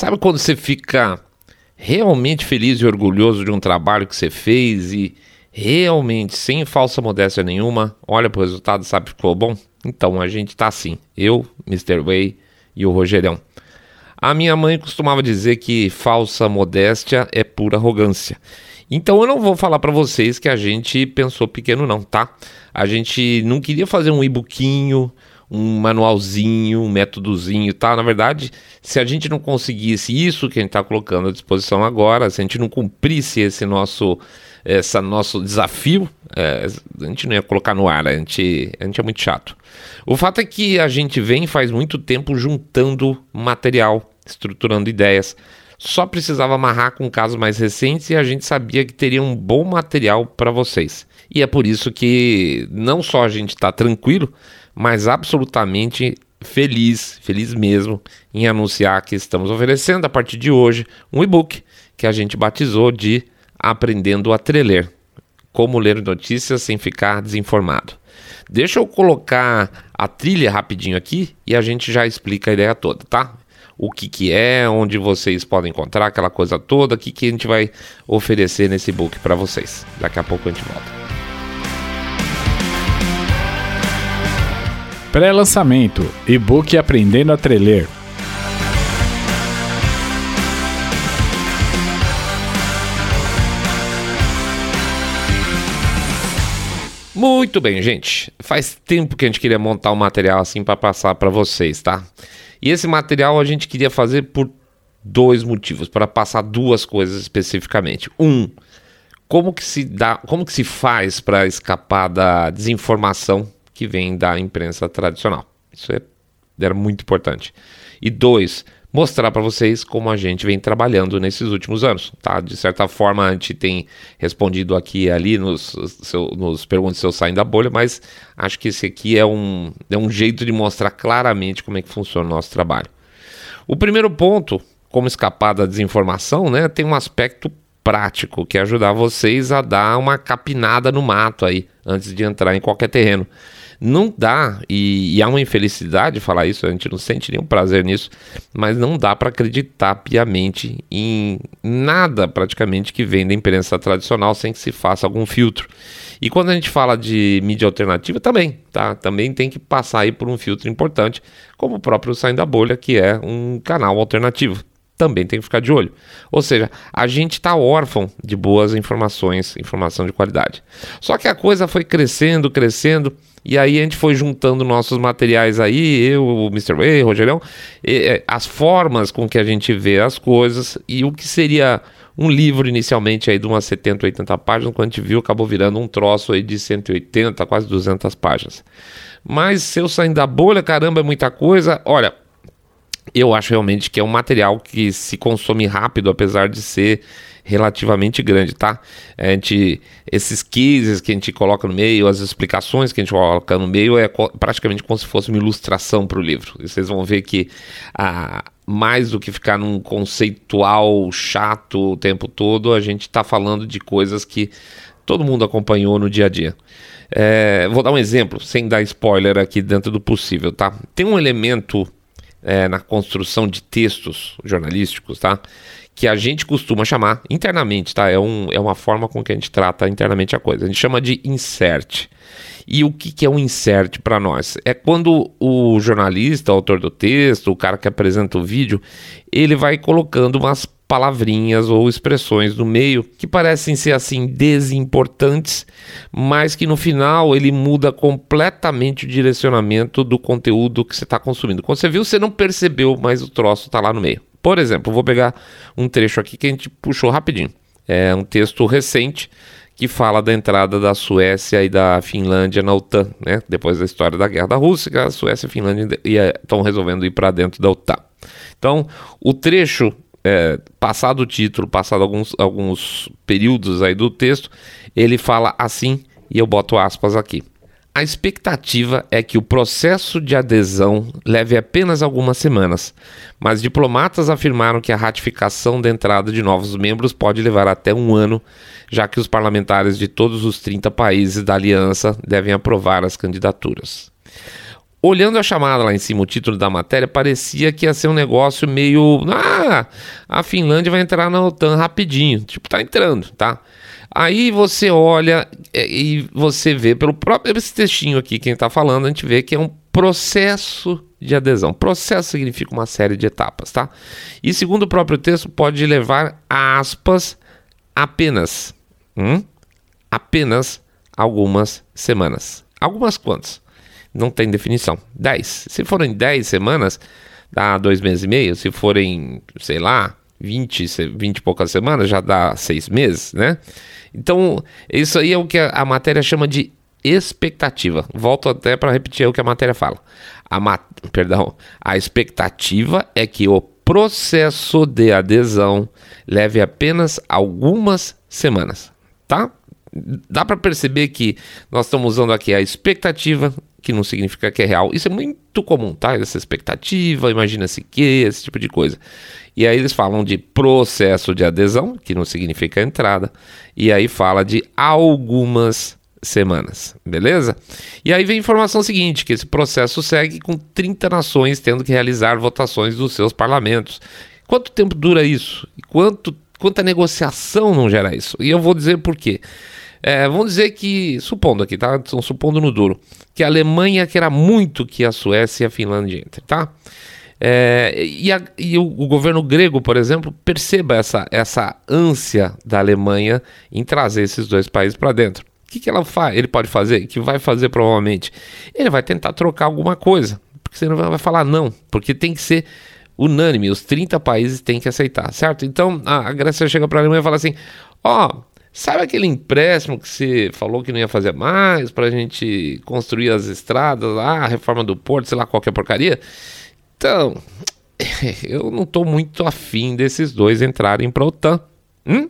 Sabe quando você fica realmente feliz e orgulhoso de um trabalho que você fez e realmente, sem falsa modéstia nenhuma, olha pro resultado sabe que ficou bom? Então a gente tá assim, eu, Mr. Way e o Rogerão. A minha mãe costumava dizer que falsa modéstia é pura arrogância. Então eu não vou falar para vocês que a gente pensou pequeno não, tá? A gente não queria fazer um e-bookinho, um manualzinho, um métodozinho, tá? Na verdade, se a gente não conseguisse isso que a gente está colocando à disposição agora, se a gente não cumprisse esse nosso, esse nosso desafio, é, a gente não ia colocar no ar, a gente, a gente é muito chato. O fato é que a gente vem faz muito tempo juntando material, estruturando ideias. Só precisava amarrar com casos mais recentes e a gente sabia que teria um bom material para vocês. E é por isso que não só a gente está tranquilo, mas absolutamente feliz, feliz mesmo, em anunciar que estamos oferecendo a partir de hoje um e-book que a gente batizou de Aprendendo a Treler. Como ler notícias sem ficar desinformado. Deixa eu colocar a trilha rapidinho aqui e a gente já explica a ideia toda, tá? O que, que é, onde vocês podem encontrar aquela coisa toda, o que, que a gente vai oferecer nesse book para vocês. Daqui a pouco a gente volta. Pré-lançamento: e-book Aprendendo a Treler. Muito bem, gente. Faz tempo que a gente queria montar um material assim para passar para vocês, tá? E esse material a gente queria fazer por dois motivos, para passar duas coisas especificamente. Um, como que se dá, como que se faz para escapar da desinformação que vem da imprensa tradicional. Isso é, era muito importante. E dois, mostrar para vocês como a gente vem trabalhando nesses últimos anos, tá? De certa forma, a gente tem respondido aqui e ali nos, seu, nos perguntas se eu saio da bolha, mas acho que esse aqui é um, é um jeito de mostrar claramente como é que funciona o nosso trabalho. O primeiro ponto, como escapar da desinformação, né, tem um aspecto prático que é ajudar vocês a dar uma capinada no mato aí antes de entrar em qualquer terreno. Não dá, e, e há uma infelicidade falar isso, a gente não sente nenhum prazer nisso, mas não dá para acreditar piamente em nada praticamente que vem da imprensa tradicional sem que se faça algum filtro. E quando a gente fala de mídia alternativa, também, tá? Também tem que passar aí por um filtro importante, como o próprio Saindo da Bolha, que é um canal alternativo também tem que ficar de olho. Ou seja, a gente está órfão de boas informações, informação de qualidade. Só que a coisa foi crescendo, crescendo, e aí a gente foi juntando nossos materiais aí, eu, o Mr. Way, Rogerão, e, as formas com que a gente vê as coisas e o que seria um livro inicialmente aí de umas 70, 80 páginas, quando a gente viu, acabou virando um troço aí de 180, quase 200 páginas. Mas se eu saindo da bolha, caramba, é muita coisa. Olha, eu acho realmente que é um material que se consome rápido, apesar de ser relativamente grande, tá? A gente, esses cases que a gente coloca no meio, as explicações que a gente coloca no meio, é praticamente como se fosse uma ilustração para o livro. E vocês vão ver que ah, mais do que ficar num conceitual chato o tempo todo, a gente está falando de coisas que todo mundo acompanhou no dia a dia. É, vou dar um exemplo, sem dar spoiler aqui dentro do possível, tá? Tem um elemento é, na construção de textos jornalísticos, tá? Que a gente costuma chamar internamente, tá? É, um, é uma forma com que a gente trata internamente a coisa. A gente chama de insert. E o que, que é um insert para nós? É quando o jornalista, o autor do texto, o cara que apresenta o vídeo, ele vai colocando umas palavrinhas ou expressões no meio que parecem ser assim desimportantes, mas que no final ele muda completamente o direcionamento do conteúdo que você está consumindo. Quando você viu, você não percebeu, mas o troço está lá no meio. Por exemplo, vou pegar um trecho aqui que a gente puxou rapidinho. É um texto recente que fala da entrada da Suécia e da Finlândia na OTAN, né? Depois da história da guerra da Rússia, a Suécia e a Finlândia estão resolvendo ir para dentro da OTAN. Então, o trecho é, passado o título, passado alguns, alguns períodos aí do texto, ele fala assim, e eu boto aspas aqui. A expectativa é que o processo de adesão leve apenas algumas semanas, mas diplomatas afirmaram que a ratificação da entrada de novos membros pode levar até um ano, já que os parlamentares de todos os 30 países da aliança devem aprovar as candidaturas. olhando a chamada lá em cima, o título da matéria, parecia que ia ser um negócio meio. Ah, a Finlândia vai entrar na OTAN rapidinho. Tipo, tá entrando, tá? Aí você olha é, e você vê pelo próprio esse textinho aqui, quem está falando, a gente vê que é um processo de adesão. Processo significa uma série de etapas, tá? E segundo o próprio texto, pode levar aspas apenas, hum? apenas algumas semanas. Algumas quantas? Não tem definição. 10. Se forem 10 semanas, dá dois meses e meio. Se forem, sei lá, 20, 20 e poucas semanas, já dá seis meses, né? Então, isso aí é o que a, a matéria chama de expectativa. Volto até para repetir o que a matéria fala. A ma perdão, a expectativa é que o processo de adesão leve apenas algumas semanas, tá? Dá para perceber que nós estamos usando aqui a expectativa, que não significa que é real. Isso é muito comum, tá? Essa expectativa, imagina-se que, esse tipo de coisa. E aí eles falam de processo de adesão, que não significa entrada, e aí fala de algumas semanas, beleza? E aí vem a informação seguinte, que esse processo segue com 30 nações tendo que realizar votações dos seus parlamentos. Quanto tempo dura isso? E quanto, quanta negociação não gera isso? E eu vou dizer por quê. É, vamos dizer que, supondo aqui, tá? Supondo no duro, que a Alemanha queira muito que a Suécia e a Finlândia entrem, tá? É, e, a, e o, o, governo grego, por exemplo, perceba essa, essa ânsia da Alemanha em trazer esses dois países para dentro. O que, que ela faz? Ele pode fazer? Que vai fazer provavelmente? Ele vai tentar trocar alguma coisa, porque senão vai falar não, porque tem que ser unânime, os 30 países têm que aceitar, certo? Então a, a Grécia chega para a Alemanha e fala assim: ó. Oh, Sabe aquele empréstimo que você falou que não ia fazer mais para a gente construir as estradas lá, a reforma do porto, sei lá, qualquer porcaria? Então, eu não estou muito afim desses dois entrarem para a OTAN. Hum?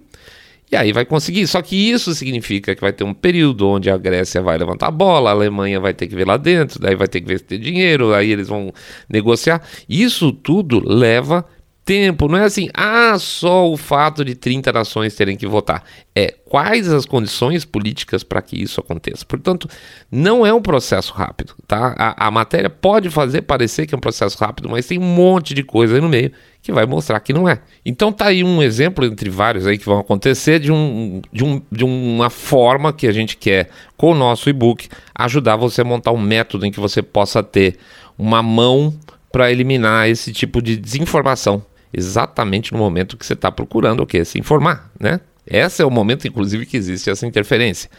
E aí vai conseguir. Só que isso significa que vai ter um período onde a Grécia vai levantar a bola, a Alemanha vai ter que ver lá dentro, daí vai ter que ver se tem dinheiro, aí eles vão negociar. Isso tudo leva tempo, não é assim, ah, só o fato de 30 nações terem que votar. É quais as condições políticas para que isso aconteça. Portanto, não é um processo rápido, tá? A, a, matéria pode fazer parecer que é um processo rápido, mas tem um monte de coisa aí no meio que vai mostrar que não é. Então tá aí um exemplo entre vários aí que vão acontecer de, um, de, um, de uma forma que a gente quer, com o nosso e-book, ajudar você a montar um método em que você possa ter uma mão para eliminar esse tipo de desinformação exatamente no momento que você está procurando o que? Se informar, né? Esse é o momento, inclusive, que existe essa interferência.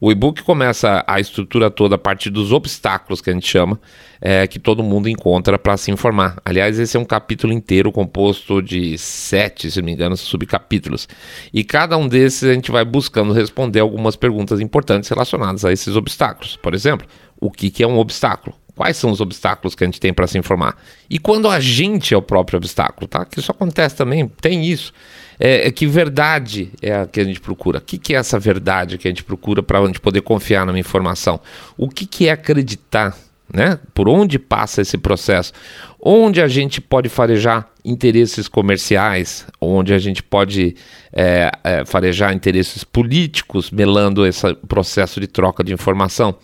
O e-book começa a estrutura toda a partir dos obstáculos que a gente chama, é, que todo mundo encontra para se informar. Aliás, esse é um capítulo inteiro composto de sete, se não me engano, subcapítulos. E cada um desses a gente vai buscando responder algumas perguntas importantes relacionadas a esses obstáculos. Por exemplo, o que, que é um obstáculo? Quais são os obstáculos que a gente tem para se informar? E quando a gente é o próprio obstáculo, tá? Que isso acontece também, tem isso. É, é que verdade é a que a gente procura? O que, que é essa verdade que a gente procura para a gente poder confiar numa informação? O que, que é acreditar? Né? Por onde passa esse processo? Onde a gente pode farejar interesses comerciais, onde a gente pode é, é, farejar interesses políticos, melando esse processo de troca de informação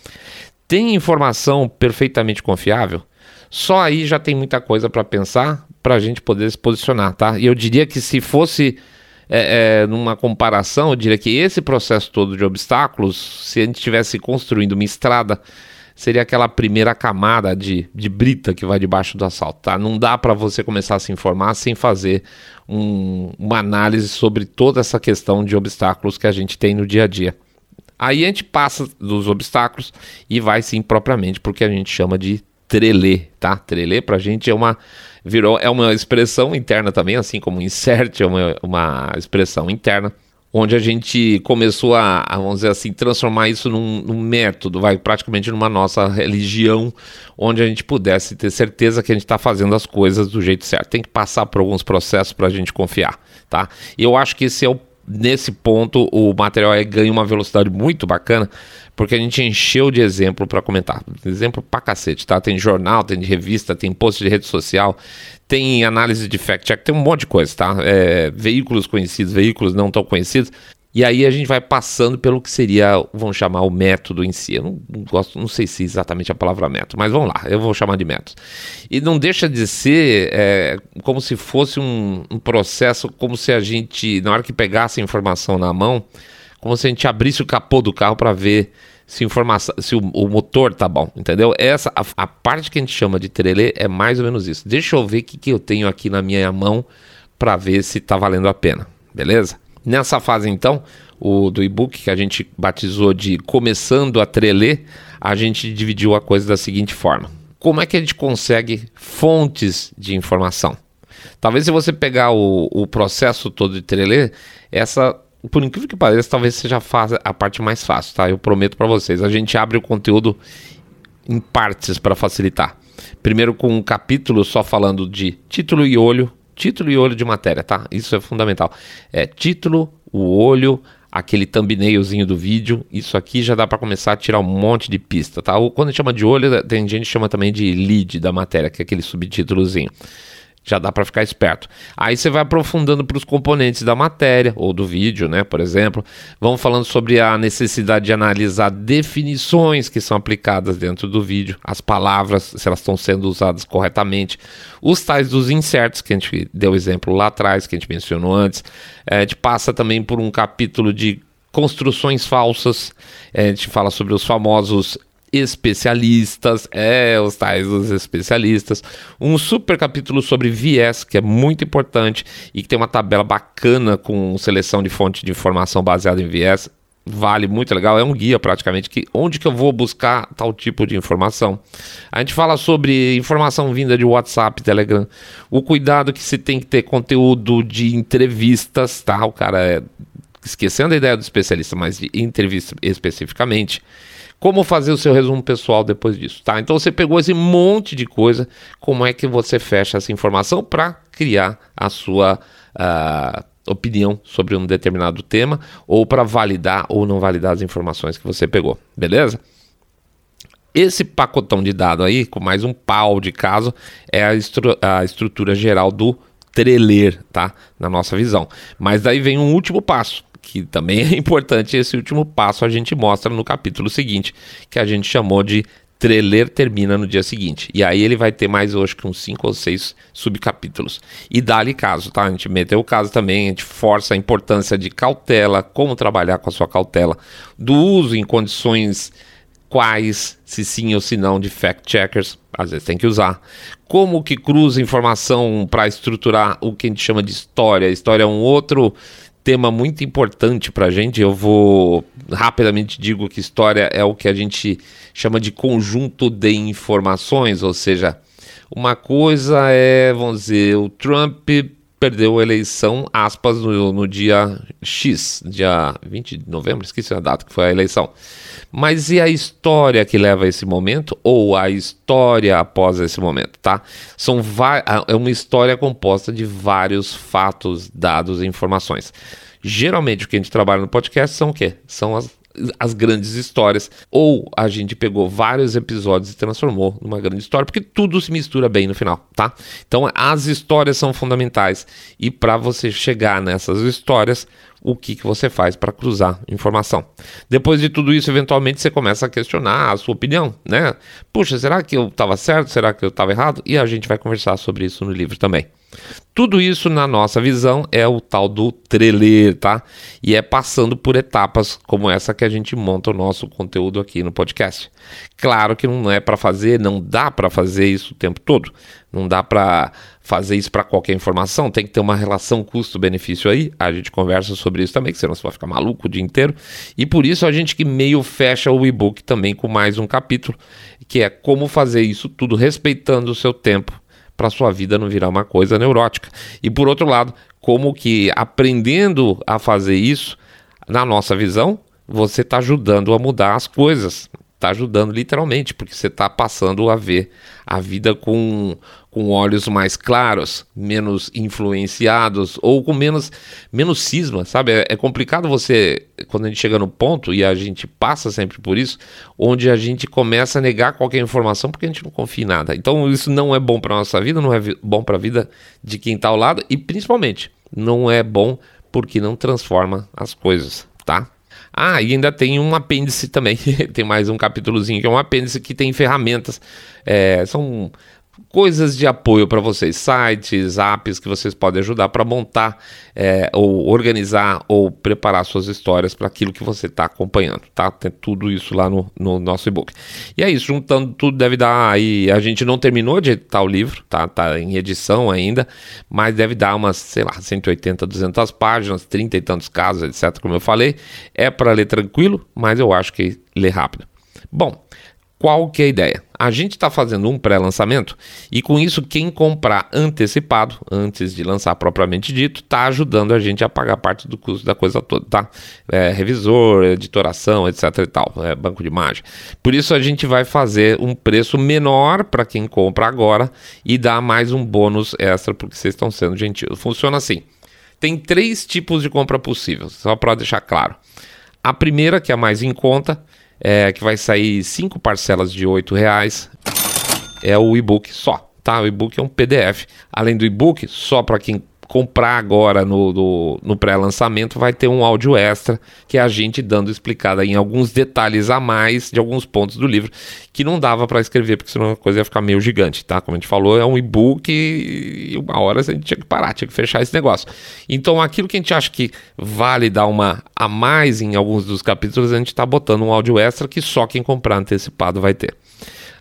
tem informação perfeitamente confiável, só aí já tem muita coisa para pensar para a gente poder se posicionar, tá? E eu diria que se fosse é, é, numa comparação, eu diria que esse processo todo de obstáculos, se a gente estivesse construindo uma estrada, seria aquela primeira camada de, de brita que vai debaixo do asfalto, tá? Não dá para você começar a se informar sem fazer um, uma análise sobre toda essa questão de obstáculos que a gente tem no dia a dia. Aí a gente passa dos obstáculos e vai sim propriamente porque a gente chama de trelê, tá? Trelê pra gente é uma virou é uma expressão interna também, assim como insert é uma, uma expressão interna, onde a gente começou a, vamos dizer assim, transformar isso num, num, método, vai praticamente numa nossa religião, onde a gente pudesse ter certeza que a gente está fazendo as coisas do jeito certo. Tem que passar por alguns processos para a gente confiar, tá? Eu acho que esse é o nesse ponto o material ganha uma velocidade muito bacana, porque a gente encheu de exemplo para comentar. Exemplo pra cacete, tá? Tem jornal, tem de revista, tem post de rede social, tem análise de fact-check, tem um monte de coisa, tá? É, veículos conhecidos, veículos não tão conhecidos. E aí a gente vai passando pelo que seria, vamos chamar o método em si. Eu não, não gosto, não sei se é exatamente a palavra método, mas vamos lá, eu vou chamar de método. E não deixa de ser é, como se fosse um, um processo, como se a gente, na hora que pegasse a informação na mão, como se a gente abrisse o capô do carro para ver se, informação, se o, o, motor tá bom, entendeu? Essa a, a, parte que a gente chama de trelê é mais ou menos isso. Deixa eu ver o que, que eu tenho aqui na minha mão para ver se tá valendo a pena, beleza? Nessa fase, então, o do e-book que a gente batizou de Começando a Treler, a gente dividiu a coisa da seguinte forma: como é que a gente consegue fontes de informação? Talvez se você pegar o, o processo todo de treler, essa, por incrível que pareça, talvez seja a parte mais fácil, tá? Eu prometo para vocês. A gente abre o conteúdo em partes para facilitar. Primeiro com um capítulo só falando de título e olho, título e olho de matéria, tá? Isso é fundamental. É título, o olho, aquele thumbnailzinho do vídeo. Isso aqui já dá para começar a tirar um monte de pista, tá? Quando a gente chama de olho, tem gente que chama também de lead da matéria, que é aquele subtítulozinho já dá para ficar esperto. Aí você vai aprofundando para os componentes da matéria ou do vídeo, né, por exemplo. Vamos falando sobre a necessidade de analisar definições que são aplicadas dentro do vídeo, as palavras, se elas estão sendo usadas corretamente, os tais dos insertos que a gente deu exemplo lá atrás, que a gente mencionou antes. É, a gente passa também por um capítulo de construções falsas. É, a gente fala sobre os famosos especialistas, é, os tais dos especialistas. Um super capítulo sobre viés, que é muito importante e que tem uma tabela bacana com seleção de fonte de informação baseada em viés. Vale muito legal, é um guia praticamente que onde que eu vou buscar tal tipo de informação. A gente fala sobre informação vinda de WhatsApp, Telegram, o cuidado que se tem que ter conteúdo de entrevistas, tá? O cara é esquecendo a ideia do especialista, mas de entrevista especificamente como fazer o seu resumo pessoal depois disso, tá? Então você pegou esse monte de coisa, como é que você fecha essa informação para criar a sua uh, opinião sobre um determinado tema ou para validar ou não validar as informações que você pegou, beleza? Esse pacotão de dado aí, com mais um pau de caso, é a, estru a estrutura geral do treler, tá? Na nossa visão. Mas daí vem um último passo, que também é importante, esse último passo a gente mostra no capítulo seguinte, que a gente chamou de Treler termina no dia seguinte. E aí ele vai ter mais, acho que uns 5 ou 6 subcapítulos. E dá-lhe caso, tá? A gente meteu o caso também, a gente força a importância de cautela, como trabalhar com a sua cautela, do uso em condições quais, se sim ou se não, de fact-checkers, às vezes tem que usar. Como que cruza informação para estruturar o que a gente chama de história. História é um outro tema muito importante para a gente. Eu vou rapidamente digo que história é o que a gente chama de conjunto de informações, ou seja, uma coisa é, vamos dizer, o Trump perdeu a eleição, aspas, no, no, dia X, dia 20 de novembro, esqueci a data que foi a eleição. Mas e a história que leva a esse momento, ou a história após esse momento, tá? São é uma história composta de vários fatos, dados e informações. Geralmente o que a gente trabalha no podcast são o quê? São as as grandes histórias, ou a gente pegou vários episódios e transformou numa grande história, porque tudo se mistura bem no final, tá? Então as histórias são fundamentais e para você chegar nessas histórias, o que, que você faz para cruzar informação? Depois de tudo isso, eventualmente você começa a questionar a sua opinião, né? Puxa, será que eu estava certo? Será que eu estava errado? E a gente vai conversar sobre isso no livro também. Tudo isso, na nossa visão, é o tal do treler, tá? E é passando por etapas como essa que a gente monta o nosso conteúdo aqui no podcast. Claro que não é para fazer, não dá para fazer isso o tempo todo. Não dá para fazer isso para qualquer informação, tem que ter uma relação custo-benefício aí. A gente conversa sobre isso também, que senão você vai ficar maluco o dia inteiro. E por isso a gente que meio fecha o e-book também com mais um capítulo, que é como fazer isso tudo respeitando o seu tempo para sua vida não virar uma coisa neurótica. E por outro lado, como que aprendendo a fazer isso, na nossa visão, você está ajudando a mudar as coisas está ajudando literalmente, porque você está passando a ver a vida com, com olhos mais claros, menos influenciados ou com menos, menos cisma, sabe? É, é complicado você, quando a gente chega no ponto, e a gente passa sempre por isso, onde a gente começa a negar qualquer informação porque a gente não confia em nada. Então isso não é bom para nossa vida, não é bom para a vida de quem está ao lado e principalmente não é bom porque não transforma as coisas, tá? Ah, e ainda tem um apêndice também. tem mais um capítulozinho que é um apêndice que tem ferramentas. É, são coisas de apoio para vocês, sites, apps que vocês podem ajudar para montar é, ou organizar ou preparar suas histórias para aquilo que você está acompanhando, tá? Tem tudo isso lá no, no nosso e-book. E é isso, juntando tudo deve dar aí, a gente não terminou de editar o livro, tá? Tá em edição ainda, mas deve dar umas, sei lá, 180, 200 páginas, 30 e tantos casos, etc, como eu falei. É para ler tranquilo, mas eu acho que lê rápido. Bom, qual que é a ideia? A gente está fazendo um pré-lançamento e com isso quem comprar antecipado, antes de lançar propriamente dito, está ajudando a gente a pagar parte do custo da coisa toda, tá? É, revisor, editoração, etc e tal, é, banco de imagem. Por isso a gente vai fazer um preço menor para quem compra agora e dar mais um bônus extra porque vocês estão sendo gentis. Funciona assim. Tem três tipos de compra possíveis, só para deixar claro. A primeira, que é a mais em conta, é, que vai sair cinco parcelas de R$ reais. É o e-book só, tá? O e-book é um PDF. Além do e-book, só para quem comprar agora no, no, no pré-lançamento, vai ter um áudio extra, que é a gente dando explicada em alguns detalhes a mais de alguns pontos do livro, que não dava para escrever, porque senão a coisa ia ficar meio gigante, tá? Como a gente falou, é um e-book e uma hora a gente tinha que parar, tinha que fechar esse negócio. Então, aquilo que a gente acha que vale dar uma a mais em alguns dos capítulos, a gente está botando um áudio extra que só quem comprar antecipado vai ter.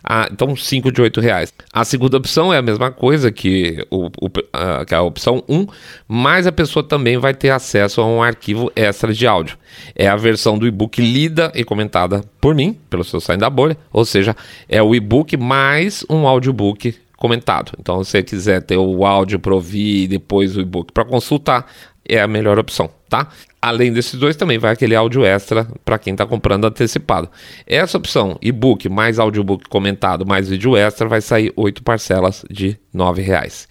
Ah, então, 5 de 8 reais. A segunda opção é a mesma coisa que, o, o a, que a opção 1, um, mas a pessoa também vai ter acesso a um arquivo extra de áudio. É a versão do e-book lida e comentada por mim, pelo seu Saindo da Bolha, ou seja, é o e-book mais um audiobook comentado. Então, se você quiser ter o áudio para ouvir e depois o e-book para consultar, é a melhor opção, tá? Além desses dois, também vai aquele áudio extra para quem está comprando antecipado. Essa opção, e-book mais audiobook comentado mais vídeo extra, vai sair oito parcelas de R$ reais.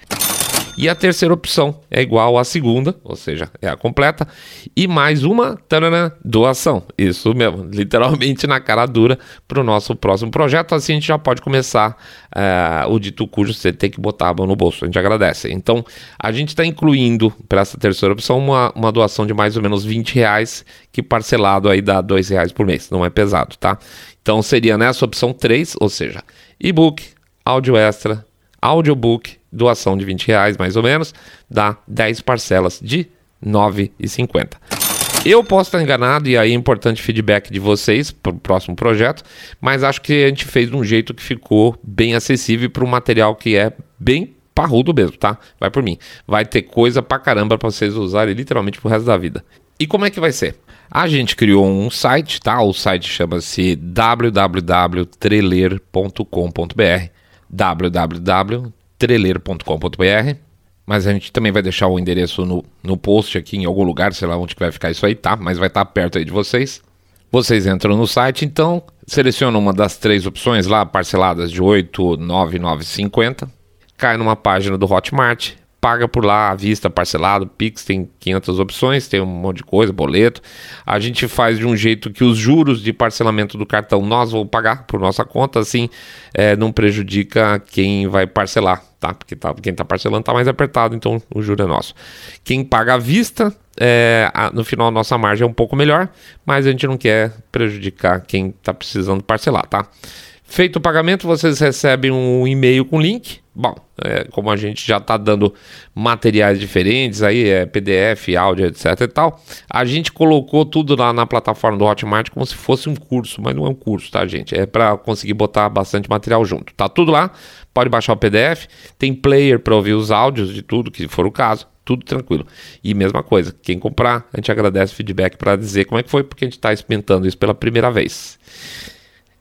E a terceira opção é igual à segunda, ou seja, é a completa, e mais uma tarana, doação. Isso mesmo, literalmente na cara dura para o nosso próximo projeto. Assim a gente já pode começar uh, o dito cujo você tem que botar a mão no bolso. A gente agradece. Então, a gente está incluindo para essa terceira opção uma, uma doação de mais ou menos 20 reais, que parcelado aí dá 2 reais por mês. Não é pesado, tá? Então seria nessa opção 3, ou seja, e-book, áudio extra, audiobook, doação de 20 reais mais ou menos, dá 10 parcelas de R$ 9,50. Eu posso estar enganado e aí é importante feedback de vocês para o próximo projeto, mas acho que a gente fez de um jeito que ficou bem acessível para um material que é bem parrudo mesmo, tá? Vai por mim. Vai ter coisa pra caramba para vocês usarem literalmente pro resto da vida. E como é que vai ser? A gente criou um site, tá? O site chama-se www.treler.com.br www.treleiro.com.br mas a gente também vai deixar o endereço no, no post aqui em algum lugar, sei lá onde que vai ficar isso aí, tá? Mas vai estar tá perto aí de vocês. Vocês entram no site, então, selecionam uma das três opções lá, parceladas de 8, 9, 9, 50. Cai numa página do Hotmart, paga por lá à vista, parcelado, Pix tem 500 opções, tem um monte de coisa, boleto. A gente faz de um jeito que os juros de parcelamento do cartão nós vamos pagar por nossa conta, assim é, não prejudica quem vai parcelar, tá? Porque tá, quem está parcelando está mais apertado, então o juro é nosso. Quem paga à vista, é, a, no final a nossa margem é um pouco melhor, mas a gente não quer prejudicar quem está precisando parcelar, tá? Feito o pagamento, vocês recebem um e-mail com link. Bom, é, como a gente já está dando materiais diferentes, aí é PDF, áudio, etc e tal, a gente colocou tudo lá na plataforma do Hotmart como se fosse um curso, mas não é um curso, tá, gente? É para conseguir botar bastante material junto. Tá tudo lá, pode baixar o PDF, tem player para ouvir os áudios de tudo, que for o caso tudo tranquilo. E mesma coisa, quem comprar, a gente agradece o feedback para dizer como é que foi, porque a gente está experimentando isso pela primeira vez.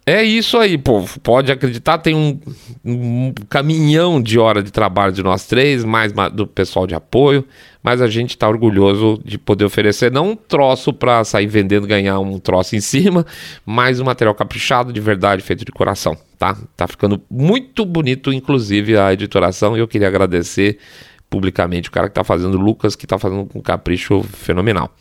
É isso aí, povo. Pode acreditar, tem um, um, caminhão de hora de trabalho de nós três, mais do pessoal de apoio, mas a gente está orgulhoso de poder oferecer não um troço para sair vendendo, ganhar um troço em cima, mas um material caprichado de verdade, feito de coração, tá? Tá ficando muito bonito, inclusive a editoração, e eu queria agradecer publicamente o cara que está fazendo, o Lucas, que está fazendo um capricho fenomenal.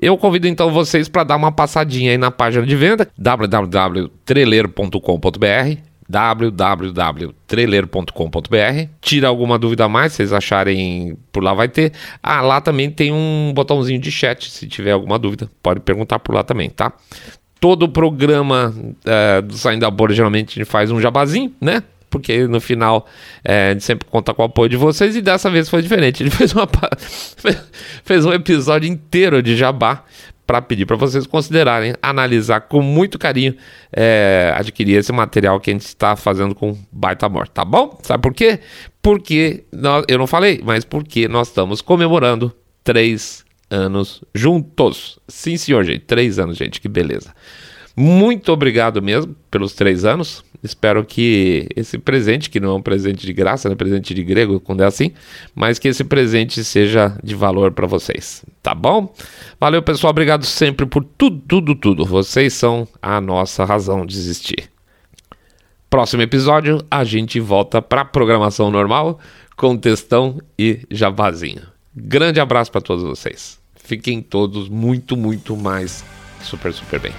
Eu convido então vocês para dar uma passadinha aí na página de venda www.treleiro.com.br www.trailer.com.br. Tira alguma dúvida a mais, vocês acharem por lá vai ter. Ah, lá também tem um botãozinho de chat, se tiver alguma dúvida, pode perguntar por lá também, tá? Todo o programa é, do Saindo da Bolha, geralmente faz um jabazinho, né? Porque no final é, sempre conta com o apoio de vocês e dessa vez foi diferente. Ele fez, uma, fez um episódio inteiro de jabá para pedir para vocês considerarem analisar com muito carinho é, adquirir esse material que a gente está fazendo com baita amor, tá bom? Sabe por quê? Porque nós, eu não falei, mas porque nós estamos comemorando três anos juntos. Sim, senhor, gente, três anos, gente, que beleza. Muito obrigado mesmo pelos três anos. Espero que esse presente, que não é um presente de graça, é um presente de grego, quando é assim, mas que esse presente seja de valor para vocês, tá bom? Valeu, pessoal. Obrigado sempre por tudo, tudo, tudo. Vocês são a nossa razão de existir. Próximo episódio, a gente volta para programação normal, com textão e jabazinho. Grande abraço para todos vocês. Fiquem todos muito, muito mais super, super bem.